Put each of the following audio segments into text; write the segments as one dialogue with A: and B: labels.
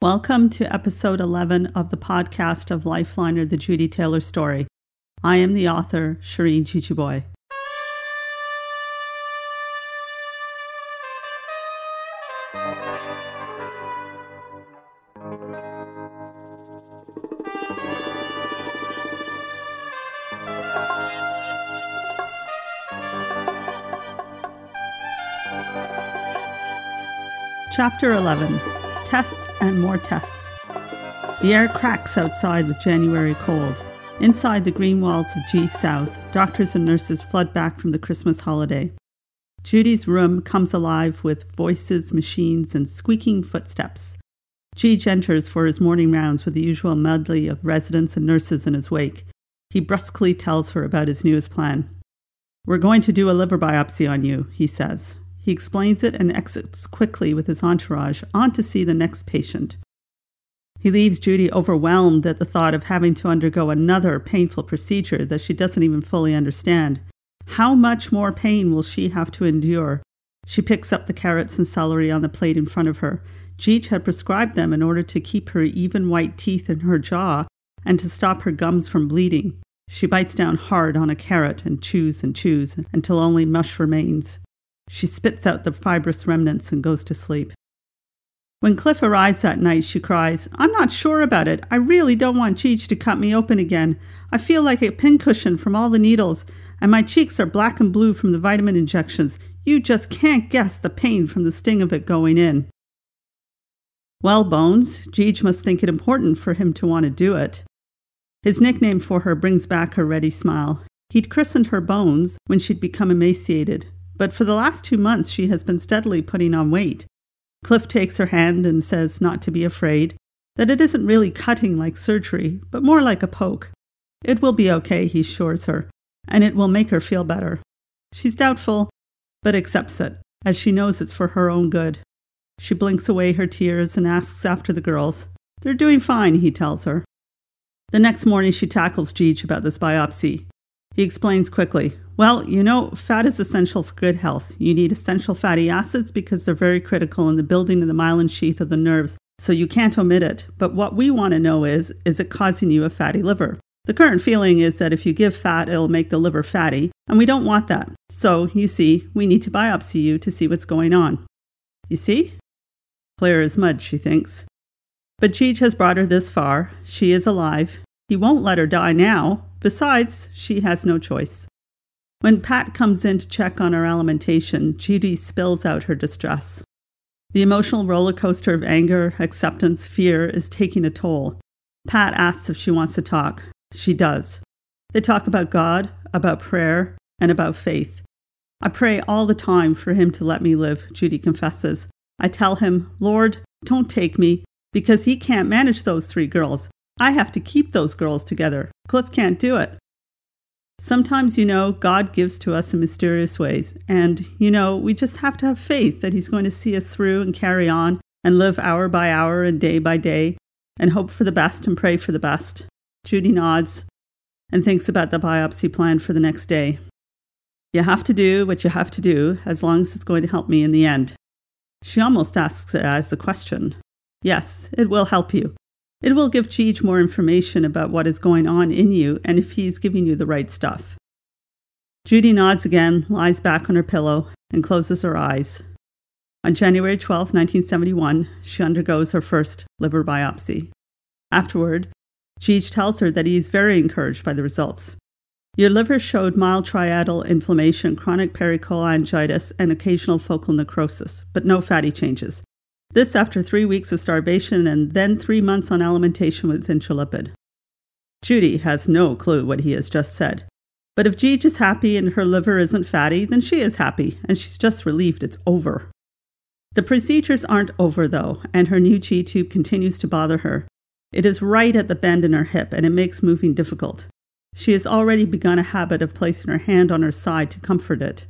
A: Welcome to episode 11 of the podcast of Lifeliner, the Judy Taylor story. I am the author, Shireen Jejeebhoy. Chapter 11 Tests and more tests. The air cracks outside with January cold. Inside the green walls of G South, doctors and nurses flood back from the Christmas holiday. Judy's room comes alive with voices, machines, and squeaking footsteps. Jeej enters for his morning rounds with the usual medley of residents and nurses in his wake. He brusquely tells her about his newest plan. We're going to do a liver biopsy on you, he says. He explains it and exits quickly with his entourage on to see the next patient. He leaves Judy overwhelmed at the thought of having to undergo another painful procedure that she doesn't even fully understand. How much more pain will she have to endure? She picks up the carrots and celery on the plate in front of her. Jeej had prescribed them in order to keep her even white teeth in her jaw and to stop her gums from bleeding. She bites down hard on a carrot and chews and chews until only mush remains. She spits out the fibrous remnants and goes to sleep. When Cliff arrives that night, she cries, I'm not sure about it. I really don't want Jeej to cut me open again. I feel like a pincushion from all the needles, and my cheeks are black and blue from the vitamin injections. You just can't guess the pain from the sting of it going in. Well, Bones, Jeej must think it important for him to want to do it. His nickname for her brings back her ready smile. He'd christened her Bones when she'd become emaciated, but for the last two months she has been steadily putting on weight. Cliff takes her hand and says not to be afraid, that it isn't really cutting like surgery, but more like a poke. It will be okay, he assures her, and it will make her feel better. She's doubtful, but accepts it, as she knows it's for her own good. She blinks away her tears and asks after the girls. They're doing fine, he tells her. The next morning, she tackles Jeej about this biopsy. He explains quickly well, you know, fat is essential for good health. You need essential fatty acids because they're very critical in the building of the myelin sheath of the nerves, so you can't omit it. But what we want to know is is it causing you a fatty liver? The current feeling is that if you give fat, it'll make the liver fatty, and we don't want that. So, you see, we need to biopsy you to see what's going on. You see? Clear as mud, she thinks. But Jeej has brought her this far. She is alive. He won't let her die now. Besides, she has no choice. When Pat comes in to check on her alimentation, Judy spills out her distress. The emotional roller coaster of anger, acceptance, fear is taking a toll. Pat asks if she wants to talk. She does. They talk about God, about prayer, and about faith. I pray all the time for him to let me live, Judy confesses. I tell him, Lord, don't take me, because he can't manage those three girls. I have to keep those girls together. Cliff can't do it. Sometimes, you know, God gives to us in mysterious ways. And, you know, we just have to have faith that He's going to see us through and carry on and live hour by hour and day by day and hope for the best and pray for the best. Judy nods and thinks about the biopsy plan for the next day. You have to do what you have to do as long as it's going to help me in the end. She almost asks it as a question. Yes, it will help you. It will give Jeej more information about what is going on in you and if he's giving you the right stuff. Judy nods again, lies back on her pillow, and closes her eyes. On January 12, 1971, she undergoes her first liver biopsy. Afterward, Jeej tells her that he is very encouraged by the results. Your liver showed mild triadal inflammation, chronic pericholangitis, and occasional focal necrosis, but no fatty changes. This after three weeks of starvation and then three months on alimentation with Intralipid. Judy has no clue what he has just said. But if Jeej is happy and her liver isn't fatty, then she is happy, and she's just relieved it's over. The procedures aren't over, though, and her new G tube continues to bother her. It is right at the bend in her hip, and it makes moving difficult. She has already begun a habit of placing her hand on her side to comfort it.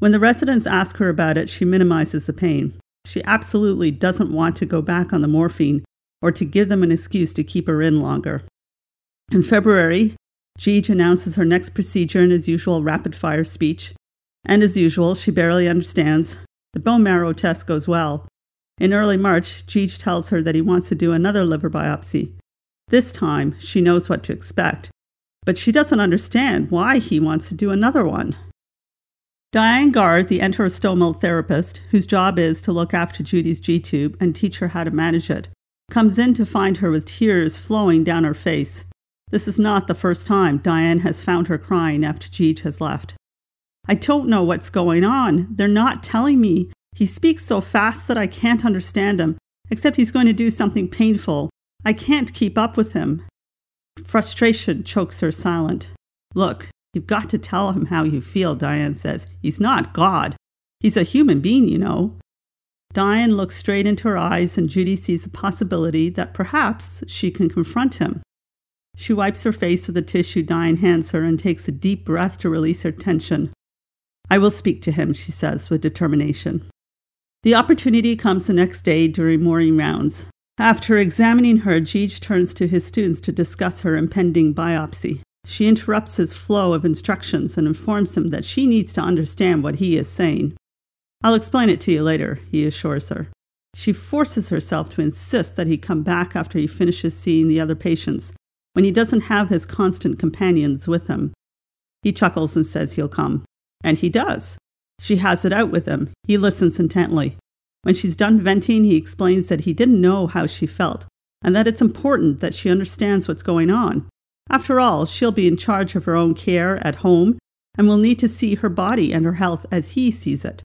A: When the residents ask her about it, she minimizes the pain. She absolutely doesn't want to go back on the morphine or to give them an excuse to keep her in longer. In February, Jeej announces her next procedure in his usual rapid fire speech. And as usual, she barely understands. The bone marrow test goes well. In early March, Jeej tells her that he wants to do another liver biopsy. This time, she knows what to expect, but she doesn't understand why he wants to do another one. Diane Gard, the enterostomal therapist, whose job is to look after Judy's G tube and teach her how to manage it, comes in to find her with tears flowing down her face. This is not the first time Diane has found her crying after Jeej has left. I don't know what's going on. They're not telling me. He speaks so fast that I can't understand him, except he's going to do something painful. I can't keep up with him. Frustration chokes her silent. Look, you've got to tell him how you feel, Diane says. He's not God. He's a human being, you know. Diane looks straight into her eyes, and Judy sees a possibility that perhaps she can confront him. She wipes her face with a tissue Diane hands her and takes a deep breath to release her tension. I will speak to him, she says with determination. The opportunity comes the next day during morning rounds. After examining her, Jeej turns to his students to discuss her impending biopsy. She interrupts his flow of instructions and informs him that she needs to understand what he is saying. I'll explain it to you later, he assures her. She forces herself to insist that he come back after he finishes seeing the other patients, when he doesn't have his constant companions with him. He chuckles and says he'll come. And he does. She has it out with him. He listens intently. When she's done venting, he explains that he didn't know how she felt and that it's important that she understands what's going on. After all, she'll be in charge of her own care at home and will need to see her body and her health as he sees it.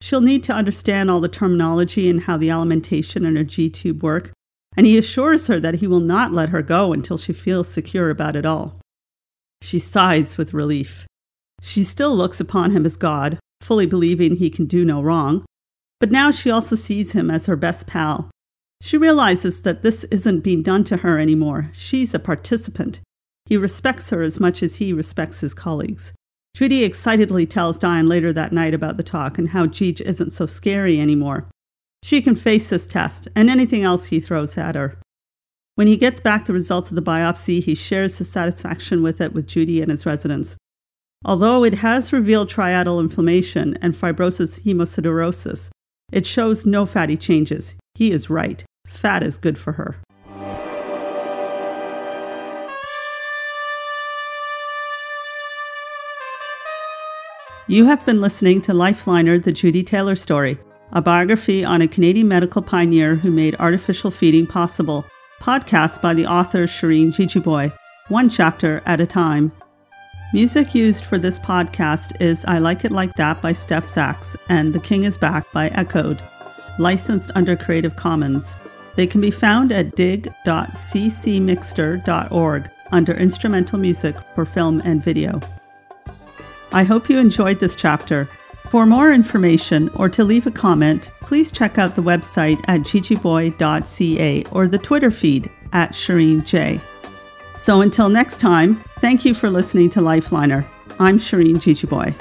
A: She'll need to understand all the terminology and how the alimentation and her G tube work, and he assures her that he will not let her go until she feels secure about it all. She sighs with relief. She still looks upon him as God, fully believing he can do no wrong, but now she also sees him as her best pal. She realizes that this isn't being done to her anymore. She's a participant. He respects her as much as he respects his colleagues. Judy excitedly tells Diane later that night about the talk and how Jeej isn't so scary anymore. She can face this test and anything else he throws at her. When he gets back the results of the biopsy, he shares his satisfaction with it with Judy and his residents. Although it has revealed triatal inflammation and fibrosis hemosiderosis, it shows no fatty changes. He is right. Fat is good for her. You have been listening to Lifeliner, the Judy Taylor story, a biography on a Canadian medical pioneer who made artificial feeding possible, podcast by the author Shireen Jejeebhoy, one chapter at a time. Music used for this podcast is I Like It Like That by Steph Sachs and The King is Back by Echoed, licensed under Creative Commons. They can be found at dig.ccmixter.org under instrumental music for film and video. I hope you enjoyed this chapter. For more information or to leave a comment, please check out the website at jejeebhoy.ca or the Twitter feed at Shireen J. So until next time, thank you for listening to Lifeliner. I'm Shireen Jejeebhoy.